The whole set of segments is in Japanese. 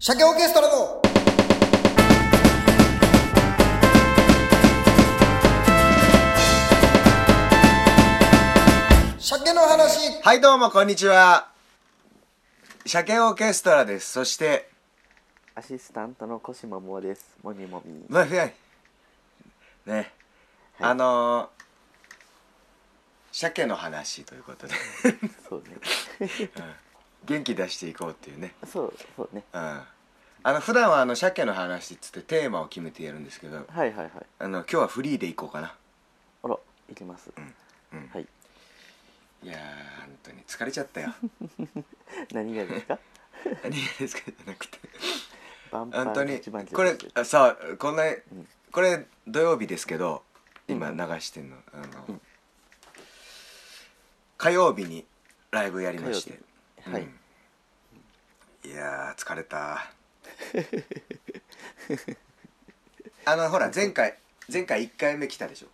鮭オーケストラの鮭の話はい、どうも、こんにちは。鮭オーケストラです。そして、アシスタントの小島もです。もみもみ。まあ、ね、ね、あのー、鮭の話ということで、そうね。元気出していこうっていうね。そう、そうね。うん。あの、普段はあの、鮭の話っつってテーマを決めてやるんですけど、はいはいはい。あの、今日はフリーでいこうかな。あら、いきます。うん。はい。いやー、本当に疲れちゃったよ。何がですか？何がですかじゃなくて。バンパー本当に一番これあさあこんな、んこれ土曜日ですけど今うん流してんのあの、うん火曜日にライブやりまして、火曜日はいうんいやー疲れた。あのほら前回前回1回目来たでしょ？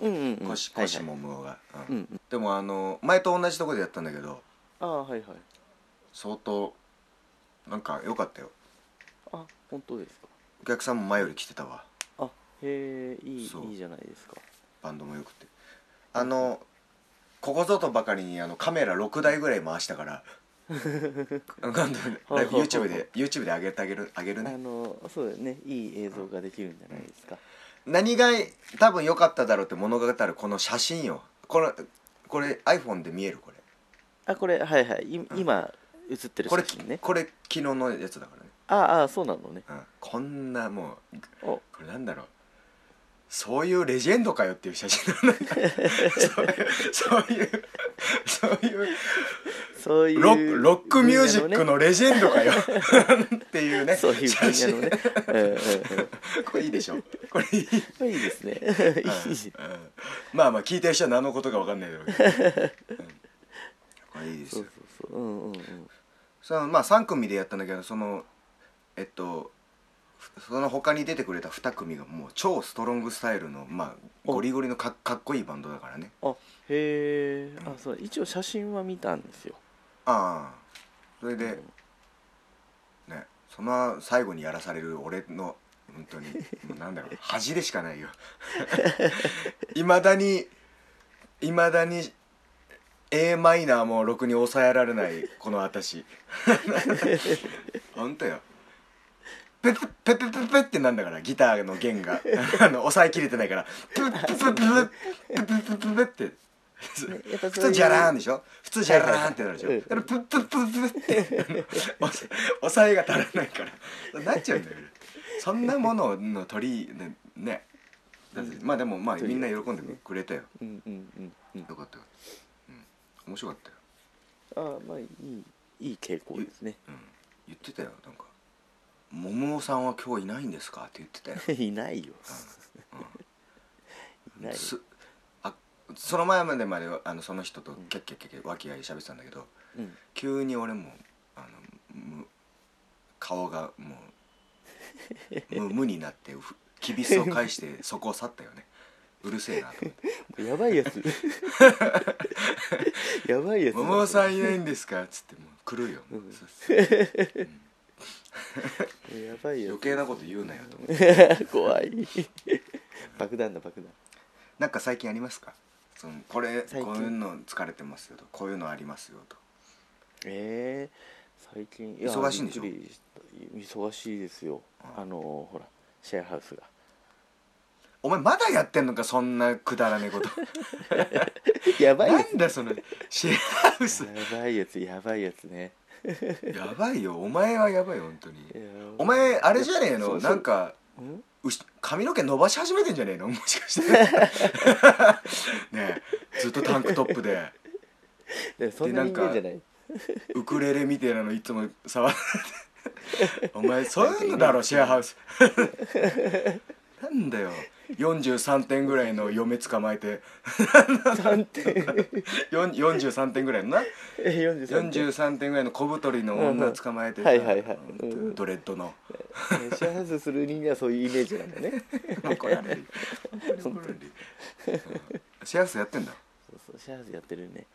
うんうんうん。コシコシはい。はいもむおが、ううんん。でもあの前と同じとこでやったんだけどああ、はいはい。相当なんか良かったよ。あ、本当ですか？お客さんも前より来てたわ。あ、へえ、いい、いいじゃないですか。バンドもよくて。あのここぞとばかりにあのカメラ6台ぐらい回したから今度ライブ YouTube で YouTube で上げてあげるあげるあねの、そうだね。いい映像ができるんじゃないですか。何が多分良かっただろうって物語るこの写真よ。これこれ iPhone で見えるこれ。あ、これ、はいはい。い今、映ってるこれ写真ね。これ昨日のやつだからね、ああ、そうなのね。うん、こんなもうお、これなんだろうそういうレジェンドかよっていう写真そういうそういうそういうそういう。ロックロックミュージックのレジェンドかよっていうねそういう分写真ね。うんうんうん。これいいでしょこれいい、いいですね。うんうんまあまあ聞いてる人は何のことか分かんないだろうけど、うんこれいいですよそうそうそう。うんうんうん。そのまあ3組でやったんだけどそのえっとその他に出てくれた2組がもう超ストロングスタイルのまあゴリゴリのかかっこいいバンドだからね。あへえ、あそう一応写真は見たんですよ。ああ。それでねその最後にやらされる俺の本当にもうなんだろう。恥でしかないよ。いまだにいまだに a マイナーもろくに抑えられないこの私。本当よペペペペペペってなんだからギターの弦が あの抑えきれてないからペペペペペペペペペペペって普通ジャラーンでしょ普通ジャラーンってなるでしょだからプップップップッって抑えが足らないからなっちゃうんだよねそんなものの取りねまあでもまあみんな喜んでくれたようんうんうんうん。よかったよ、うん、面白かったよ、あまあいいいい傾向ですね。うん、言ってたよなんか「桃さんは今日いないんですか?」って言ってたよ いないよ。いないよ。すあその前までまではあのその人とキャッキャッキャッキャ和気あい喋ってたんだけどうん。急に俺もあのむ顔がもう無無になってふきびすを返して そこを去ったよねうるせえなと思ってもうやばいやつ。やばい「やつ。桃さんいないんですか?」っつってもう来るよ、うんそうそうやばいやつ。余計なこと言うなよと思って。怖い。爆弾だ爆弾。なんか最近ありますか？そのこれこういうの疲れてますよとこういうのありますよとええ最近い忙しいんでしょ？忙しいですよ。あのほらシェアハウスが。お前まだやってんのか？そんなくだらねえこと。やばいやつなんだそのシェアハウス。やばいやつやばいやつね やばいよ。お前はやばいよ本当に。お前あれじゃねえの？なんか髪の毛伸ばし始めてんじゃねえの？もしかして。ねえずっとタンクトップで。でな人間じゃない。ウクレレみたいなのいつも触って。お前そういうのだろシェアハウス。なんだよ43点ぐらいの嫁捕まえて。3点。よん43点ぐらいのな。え43点。43点ぐらいの小太りの女を捕まえて。さはいはいはい。うん。ドレッドの。えシェアハウスする人間はそういうイメージなんだね怒られる本当に。怒られるうんシェアハウスやってんだ。そうそうシェアハウスやってるね。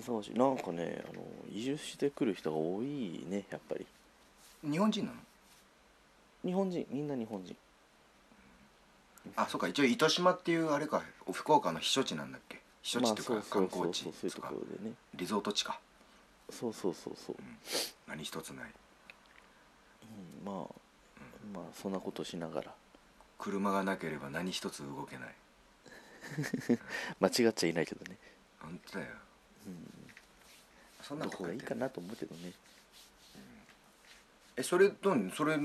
忙しい。なんかねあの移住してくる人が多いねやっぱり。日本人なの？日本人。みんな日本人あそうか一応糸島っていうあれか福岡の避暑地なんだっけ？避暑地っていうか、観光地そうそういうととかリゾート地か。そうそうそうそう、何一つない。うん、まあまあそんなことしながら。車がなければ何一つ動けない。間違っちゃいないけどね。本当だよ、そんなどこがいいかななと思うけどね。えそれ何それ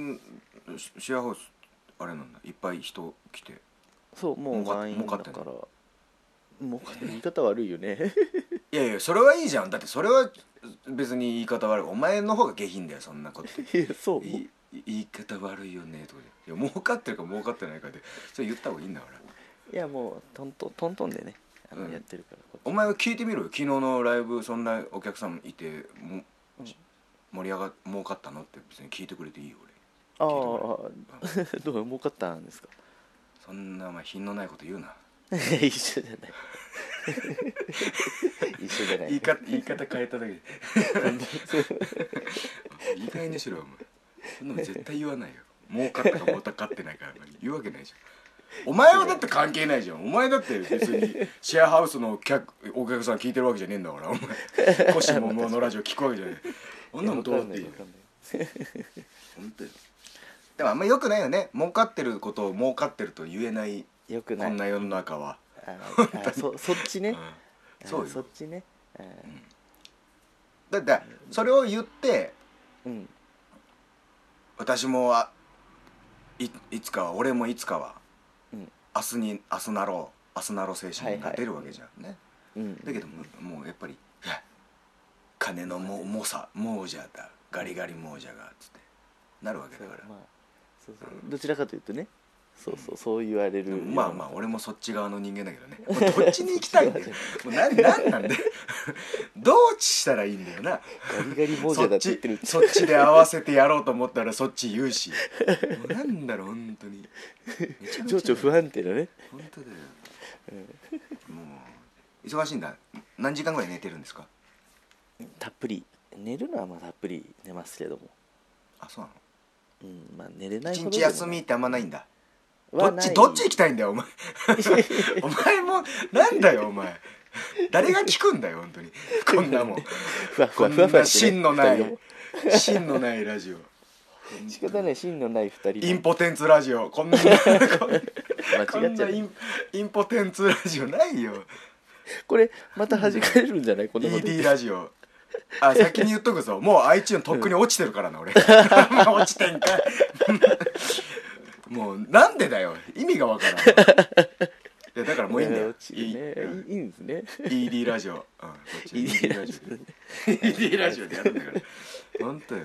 シシェアハウスあれなんだ。いっぱい人来て。そうもう儲満員儲かってんだから儲かってる言い方悪いよね。いやいやそれはいいじゃん。だってそれは別に言い方悪い。お前の方が下品だよそんなこと。いやそう。いい言い方悪いよねとかでいや儲かってるか儲かってないかで。それ言った方がいいんだから。いやもうトントントントンでねあの、うん。やってるからこっち。お前は聞いてみろよ。昨日のライブそんなお客さんいてもうん。盛り上が儲かったの？って別に聞いてくれていいよああどう儲かったんですか？そんなお前品のないこと言うな。一緒じゃない。一緒じゃない。言い方言い方変えただけで。いい加減にしろよお前。そんなの絶対言わないよ。儲かったか儲かってないか言うわけないじゃん。お前はだって関係ないじゃん。お前だって別にシェアハウスの客お客さん聞いてるわけじゃねえんだからお前。コシモモのラジオ聞くわけじゃねえ。こんなのどうだっていいよ。本当よでもあんまよくないよね。儲かってることを儲かってると言えない。よくない。こんな世の中は、あ あそそっちね、うん。そうあそよっちね。あだってそれを言ってうん。私もあいいつかは俺もいつかは、うん。明日に明日なろう明日なろう精神が出るわけじゃんね、うん。だけどももうやっぱり金のも猛者亡者だ。ガリガリ亡者がつってなるわけだから。まあそうそう。どちらかというとね。そうそう。そう言われるまあまあ俺もそっち側の人間だけどね。どっちに行きたいんだよ。もうなんで。どうしたらいいんだよな。ガリガリ亡そっちそっちで合わせてやろうと思ったらそっち言うし。もうなんだろう本当に。情緒不安定だね。本当だよ、もう忙しいんだ。何時間ぐらい寝てるんですか？たっぷり。寝るのはまあたっぷり寝ますけども。あそうなうんまあ寝れないの一日休みってあんまないんだ。どはない。っちどっち行きたいんだよお前。お前もなんだよお前。誰が聞くんだよ本当に。こんなもん。ふわふわふわふわなしてね。芯のない二人とも。芯のないラジオ。仕方ない芯のない二人インポテンツラジオ。こんなこんこ 間違っちゃうんなインインポテンツラジオないよ。これまた弾かれるんじゃない？こんなこと言っ ED てラジオあ先に言っとくぞ。もう iTunes とっくに落ちてるからな俺。落ちてんかい。もうなんでだよ。意味がわからん。いやだからもういいんだよ。ね。いいいいんですね。ED ラジオ、うん、そっち ED ラジオで ED ラジオ。でやるんだから。本当よ。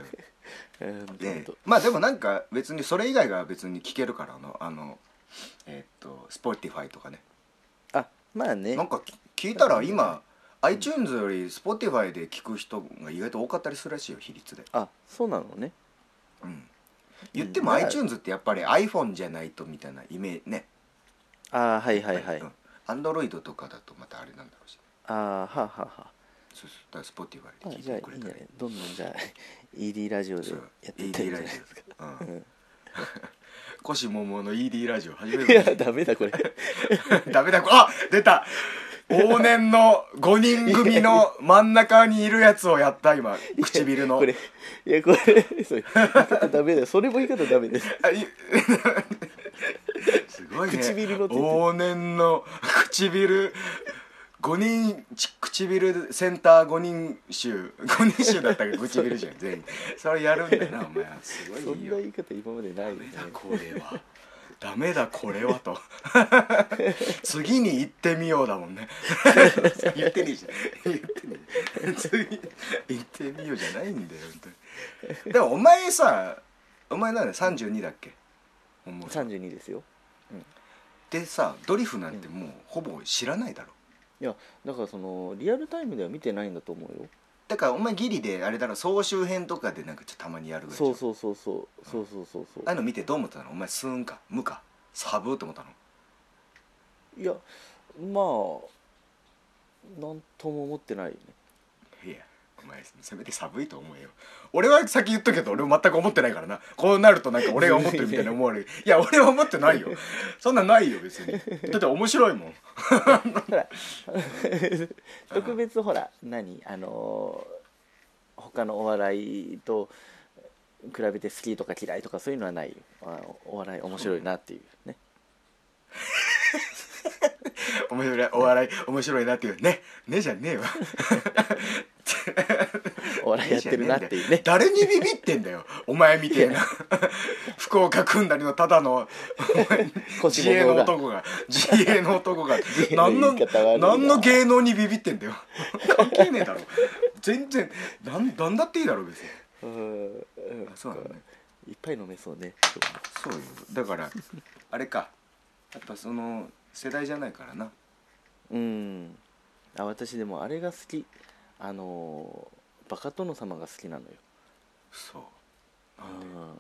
ねとまあでもなんか別にそれ以外が別に聞けるからあのあのえーっと Spotify とかね。あまあね。なんかき聞いたら今 iTunes より Spotify で聞く人が意外と多かったりするらしいよ比率で、あそうなのね。うん、言ってもうん iTunes ってやっぱり iPhone じゃないとみたいなイメージね。あはいはいはい。うん。Android とかだとまたあれなんだろうし。あはあはあはあ。そうそう。だから Spotify で聞いあじゃあいてくれたらいんじゃないどんどんじゃあ ED ラジオでそうやっていったらいいんじゃないですか。うん。うん。コシモモの ED ラジオ始めいやるダメだこれ。ダメだ。あ出た往年の5人組の真ん中にいるやつをやった今唇の。これいやこれそれ言い方ダメだよ。それも言い方ダメです。あい すごいね。唇のって言って往年の唇5人ち唇センター5人衆。5人衆だったけど 唇じゃん。全員。それやるんだよなお前すごいそんなよ言い方今までないよね。これはダメだこれはと。次に行ってみようだもんね。言ってねえじゃん。言ってねえ次行ってみようじゃないんだよ本当に。でもお前さお前なんだ32だっけ？思う。32ですよ。でさドリフなんてもうほぼ知らないだろ。いやだからそのリアルタイムでは見てないんだと思うよだからお前ギリであれだろ総集編とかでなんかちょっとたまにやるぐらいそううそうそうそう。そうそうそうそう。ああいうの見てどう思ってたの？お前スーンか無か？サブって思ったの？いやまあなんとも思ってないよね。いやお前せめて寒いと思えよ。俺は先言っとくけど俺も全く思ってないからな。こうなるとなんか俺が思ってるみたいに思われる。いや俺は思ってないよ。そんなんないよ別に。だって面白いもん。ほら特別ほら何？あのー他のお笑いと比べて好きとか嫌いとかそういうのはない。お笑い面白いなっていうね面白いお笑い面白いなっていうねねじゃねえわ。お笑いやってるなっていうね。誰にビビってんだよお前みてえな。福岡組んだりのただの自営の男が。自営の男が。何の何の芸能にビビってんだよ。関係ねえだろ。全然なんなんだっていいだろ別に。うんあそうなのね。いっぱい飲めそうね。そうよ。だからあれか。やっぱその世代じゃないからな。うん。あ私でもあれが好き。あのーバカ殿様が好きなのよ。そう。うん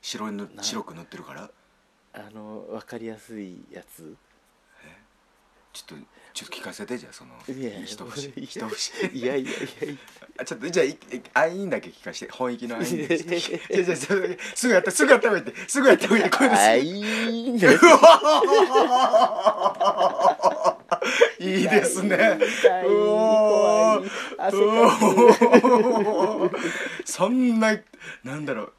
白いぬな白く塗ってるから？あの分かりやすいやつちょっとちょっと聞かせてじゃあそのいや一節いや一節。いやいやいやいや。あちょっとじゃあいいあいいんだけ聞かして本域のあいんだけすぐやったすぐやった方がいいって。すぐやった方がいい。こういうのす。あいいんだよいいですね。うお そんななんだろう。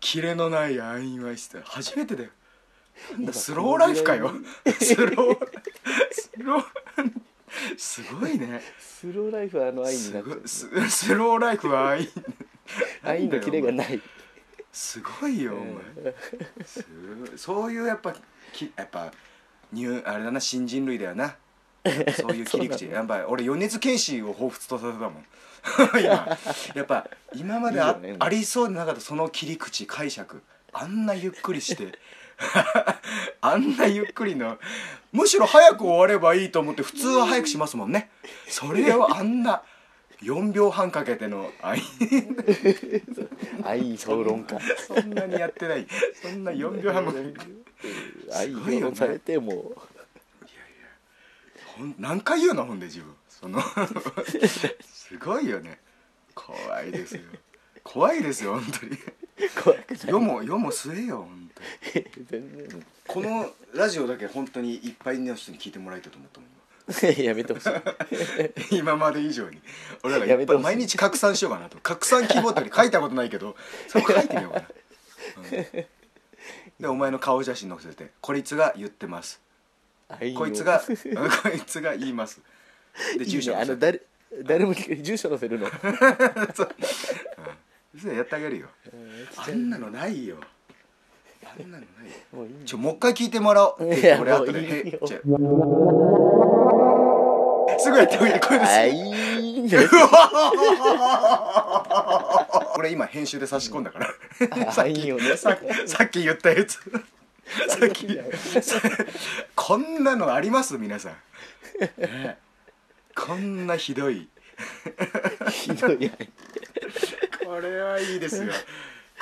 キレのないアインワイスって初めてだよスローライフかよ。スロースローすごいね。スローライフはあの愛にすなっちゃうごいススローライフはアイン愛のキレがない。すごいよお前。すごいそういうやっぱきやっぱニューあれだな新人類だよな。そういう切り口。やっぱ俺米津玄師を彷彿とさせたもん。今。やっぱ今まであいいよねありそうでなかったその切り口解釈。あんなゆっくりして あんなゆっくりのむしろ早く終わればいいと思って普通は早くしますもんね。それをあんな4秒半かけてのあい愛評論家そんなにやってない。そんな4秒半も。愛論されても。ほん何回言うのほんで自分。そのすごいよね。怖いですよ。怖いですよ本当に。世も世も末よ本全然。このラジオだけ本当にいっぱいの人に聞いてもらいたいと思ったもん。やめてほしい。今 今まで以上に。俺らがやっぱい毎日拡散しようかなと。拡散キーボードに書いたことないけど それ書いてみようかな、うん。でお前の顔写真載せてこいつが言ってます。こいつがこいつが言います。でいいね。あ住所載せて。の誰誰も住所載せるの。それやってあげるよ。あんなのないよあんなのないよ。もういいんだちょもう一回聞いてもらおう。いや俺後で。もういいよ。へちょすぐやっておいてこれです。愛いんだよ。これ今編集で差し込んだから。さっき愛をね。ささっき言ったやつ。さっき。さこんなのあります？皆さん、ね。こんなひどい。ひどい。愛 これはいいですよ。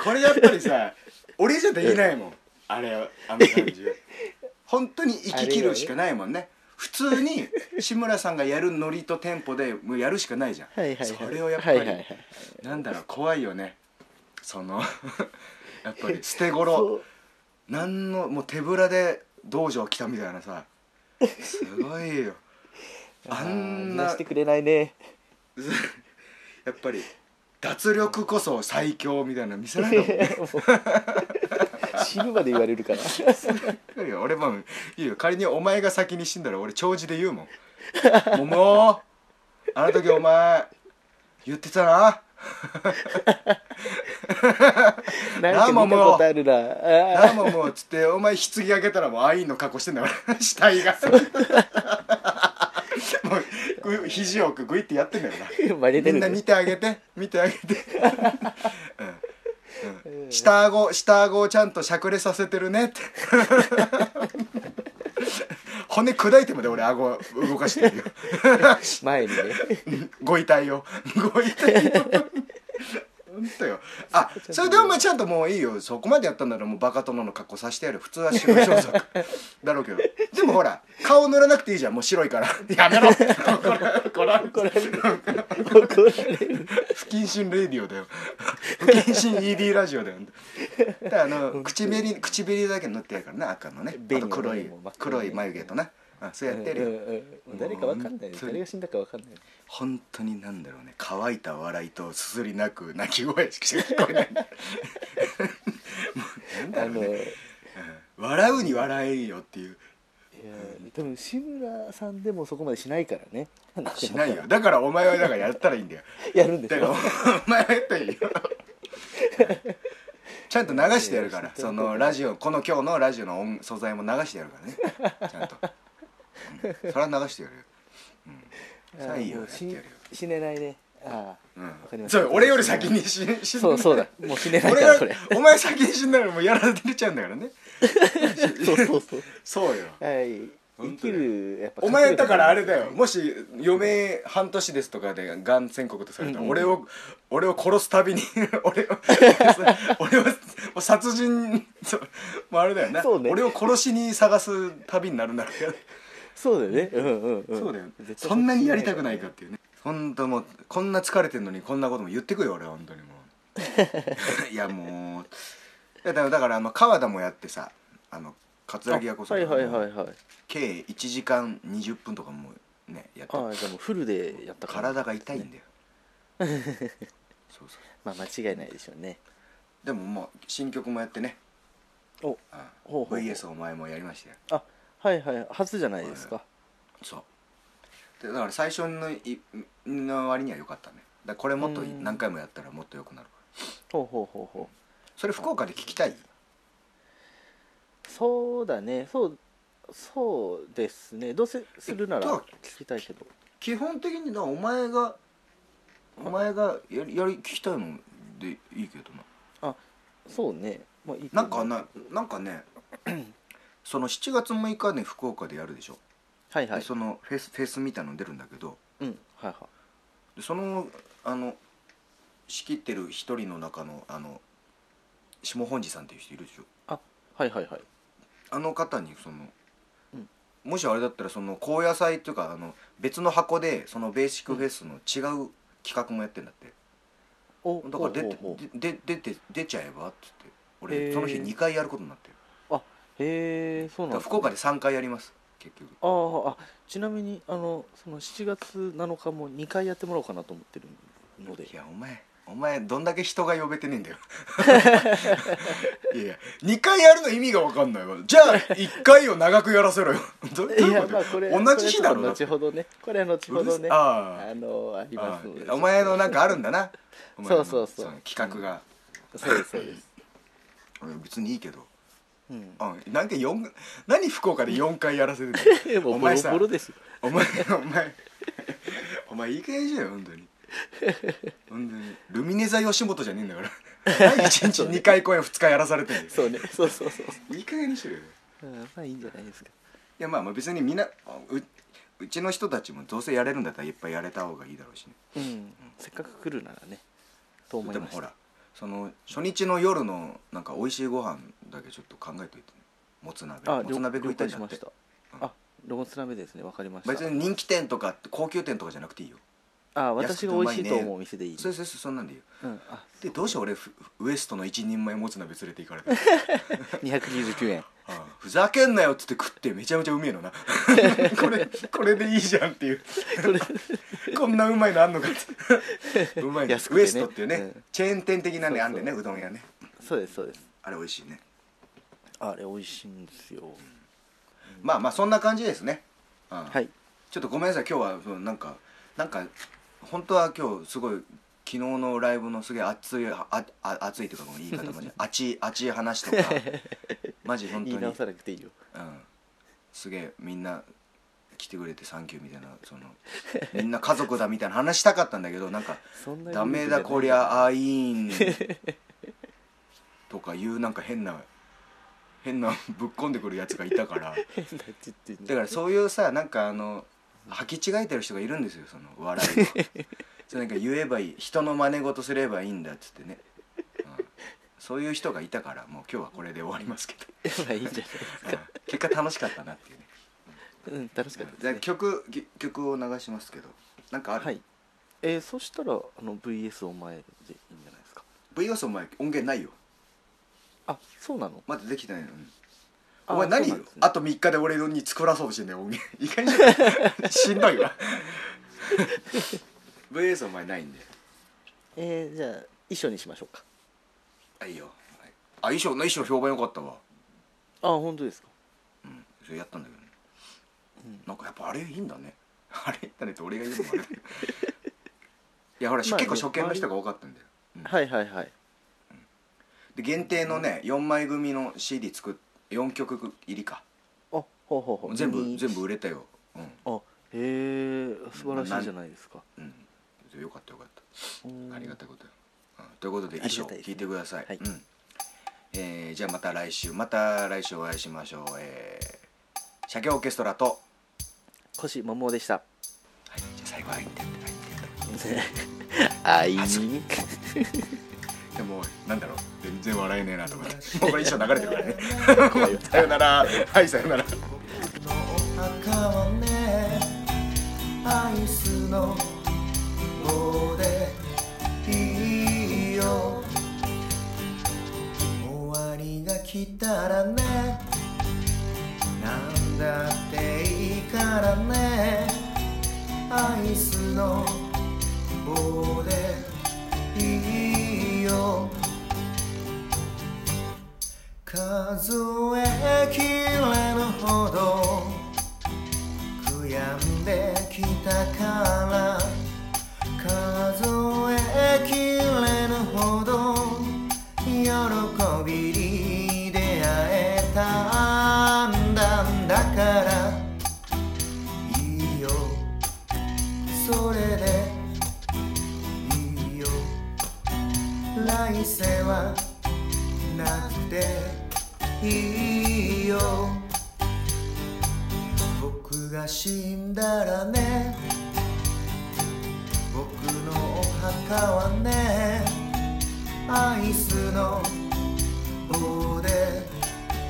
これやっぱりさ俺じゃできないもん。あれあの感じ。本当に生き切るしかないもんね。普通に志村さんがやるノリとテンポでもうやるしかないじゃん、はいはいはい。それをやっぱり、はいはいはいなんだろう怖いよね。その やっぱり捨てそ頃う。なんのもう手ぶらで道場来たみたいなさ。すごいよ。あんな。してくれないね。やっぱり脱力こそ最強みたいなの見せないと思うね。死ぬまで言われるから。俺もいいよ。仮にお前が先に死んだら俺長寿で言うもん「桃あの時お前言ってたな。なんか見たことあるな。なもうもう」っつってお前棺開けたらもうアインの格好してんだから。死体が。もうぐ肘をグイってやってんだよな。みんな見てあげて。見てあげて、うん。うん、下顎下顎をちゃんとしゃくれさせてるねって。骨砕いてまで俺顎動かしてるよ。前にね。ご遺体を。ご遺体を本当とよあそれでお前ちゃんともういいよ。そこまでやったんならもうバカ殿の格好させてやる。普通は白装束。だろうけど。でもほら顔塗らなくていいじゃんもう白いから。やめろ。怒られる。怒られる。不謹慎レディオだよ。不謹慎 ED ラジオだよ。だからあの唇唇だけ塗ってやるからな赤のね。あと黒い黒黒い眉毛とな。あそうやってるよ、うんうんうん。誰かわかんない。誰が死んだかわかんない本当になんだろうね。乾いた笑いとすすり泣く泣き声しか聞こえない。なんだあのろうね、うん笑うに笑えよっていう。いや多分志村さんでもそこまでしないからね。しないよ。だからお前はだからやったらいいんだよ。やるんですよお前はやったらいいよ。ちゃんと流してやるから。そのラジオこの今日のラジオの音素材も流してやるからね。ちゃんと、うん、それは流してやるよ、うん、やってやるよ。死ねないねああうん。わかりましたそう俺より先に死ん 死んそうそうだ。もう死ねない俺がからこれ。お前先に死んだらもうやられてちゃうんだからね。そうそうそう。そうよ。はい。生き本当だよるやっぱお前だからあれだよ。もし余命半年ですとかでがん宣告とされたら、うんうん俺を俺を殺すたびに 俺を俺を殺人そうもうあれだよな、そうね。俺を殺しに探す旅になるんだからそうだよね。うんうんうん。そうだよそんなにやりたくないかっていうね。本当もうこんな疲れてんのにこんなことも言ってくよ俺は本当にもう。いやもう。だからだからあの川田もやってさあの桂木屋こそはいはいはいはい。計1時間20分とかもねやってああじゃあもうフルでやったから。体が痛いんだよ。そうそうまあ間違いないでしょうね。でももう新曲もやってね。おあほうほうほう。VS お前もやりましたよ。あはいはい初じゃないですか。そう。でだから最初のいの割には良かったね。だからこれもっとうん。何回もやったらもっと良くなるほうほうほうほう。それ福岡で聞きたい？そうだね。そうそうですね。どうせするならえっと聞きたいけど。基本的になお前がお前がやりやり聞きたいのでいいけどな。そうね。まあいいなんかななんかねその7月6日ね福岡でやるでしょ、はいはい。でそのフェスフェスみたいの出るんだけど。うんはいはでそのあの仕切ってる一人の中のあの下本寺さんっていう人いるでしょ。いはいはいはい。あの方にその、うん。もしあれだったらその高野菜っていうかあの別の箱でそのベーシックフェスの違う企画もやってんだって、おだから出てほうほうほうでで出て出ちゃえばっつって。へ俺ーその日2回やることになってるへえそうなんだ。福岡で3回やります結局。あああちなみにあのその7月7日も2回やってもらおうかなと思ってるので。いやお前お前どんだけ人が呼べてねえんだよ。いやいや2回やるの意味が分かんないわ。じゃあ1回を長くやらせろよ。どういうこと同じ日だろ後ほどね。これは後ほどね。ああ。あのありますので。あお前のなんかあるんだな。そうそうそう。の企画が、そうですそうです。うん 別にいいけどうん。あなんか四何福岡で4回やらせてるの？もうボロお前さボロですよ。お前お前お前いい加減にしろよ本当に。本当に。ルミネ座吉本じゃねえんだから。何1日2回公演2日やらされてんだよ。そうね。そうそうそういい加減にしろよ。いうん。まあいいんじゃないですか。やまあまあ別にみんなあううちの人たちもどうせやれるんだったらいっぱいやれた方がいいだろうしね。うん。せっかく来るならねと思いましたでもほらその初日の夜のなんか美味しいご飯だけちょっと考えといてね。もつ鍋。あもつ鍋食いたいんだっ了解してした。あロゴツ鍋ですね。わかりました。別に人気店とか高級店とかじゃなくていいよ。あ私が美味しいと思うお店でいいそうそうそうそんなんでいいよ。うん。あでどうして俺フウエストの一人前もつ鍋連れて行かれたの？299円ふざけんなよっつって食ってめちゃめちゃうめえのな。これこれでいいじゃんっていう。こんなうまいのあんのかって。うまいね。ウエストっていうね、うん。チェーン店的なねあんでねうどん屋ね。そうですそうです。あれ美味しいね。あれ美味しいんですよ。まあまあそんな感じですね、うん。はい。ちょっとごめんなさい今日はなんかなんか本当は今日すごい昨日のライブのすげえ熱いああ熱いというかごめん言い方マジ 熱い熱い話とかマジ本当に。言い直さなくていいよ。うん、すげえみんな来てくれてサンキューみたいなそのみんな家族だみたいな話したかったんだけどなんかダメだこりゃあいいんとかいうなんか変な変なぶっこんでくるやつがいたから。だからそういうさなんかあの履き違えてる人がいるんですよその笑いを そうなんか言えばいい人の真似事すればいいんだっつってね。そういう人がいたからもう今日はこれで終わりますけど、まあいいんじゃないうん。結果楽しかったなっていうね。うん。楽しかったです、じゃあね、曲ぎ曲を流しますけど。なんかある、はい。えー、そしたらあの VS お前でいいんじゃないですか。VS お前音源ないよ。あそうなの？まだできてないの、うん。あお前何そうなんですね。あと3日で俺に作らそうとしてんだよ音源。いかに。しんどいわ VS お前ないんで。えー、じゃあ衣装にしましょうか。あいいよ、はい。あ衣装の衣装評判良かったわ。あ本当ですか。うん。それやったんだけどね、うん。なんかやっぱあれいいんだね。あれ？だねって俺が言うのもあれだけどいやほら、まあね。結構初見の人が多かったんだよ、うん。はいはいはい。で限定のね4枚組の CD 作っ4曲入りか。あほうほうほう。全部に全部売れたよ。うん。あへえ素晴らしいじゃないですか。うんよかったよかった。うん。ありがたいことよ、うん。ということであり衣装がたいですね。聞いてください、はい。うん。えーじゃあまた来週また来週お会いしましょう。えー、社協オーケストラと腰桃でした。はい。じゃあ最後入ってって入ってあい。い。でもなんだろう。全然笑えねえなと思って。もうこれ衣装流れてるからね。さよなら。はいさよなら。アイスのたらね。なんだっていいからね。アイスの来世はなくていいよ。僕が死んだらね僕のお墓はねアイスの棒で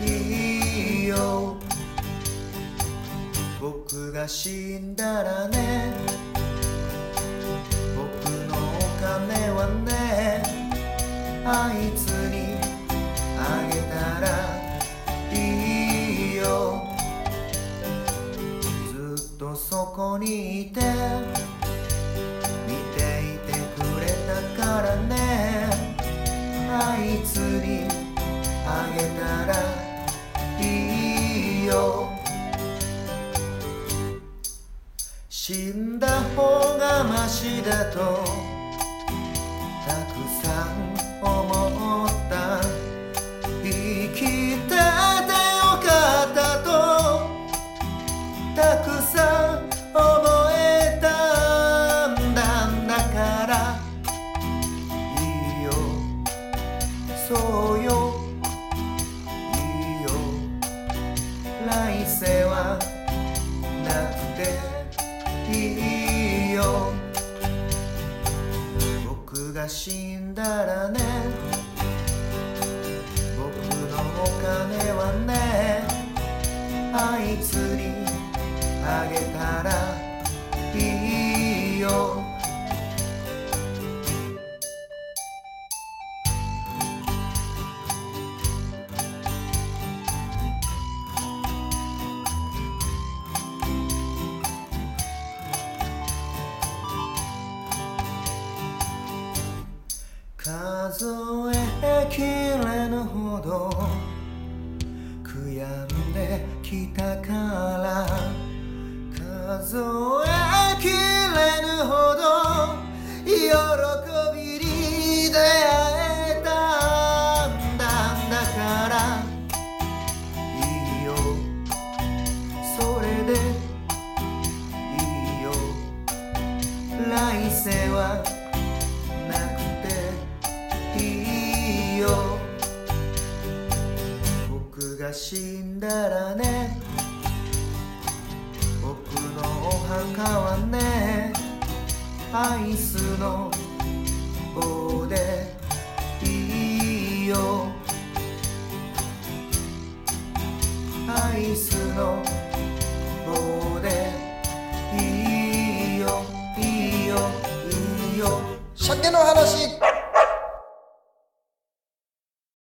いいよ。僕が死んだらねあいつにあげたらいいよ。ずっとそこにいて見ていてくれたからね。あいつにあげたらいいよ。死んだ方がマシだとが死んだらね僕のお金はねあいつにあげたらいいよ。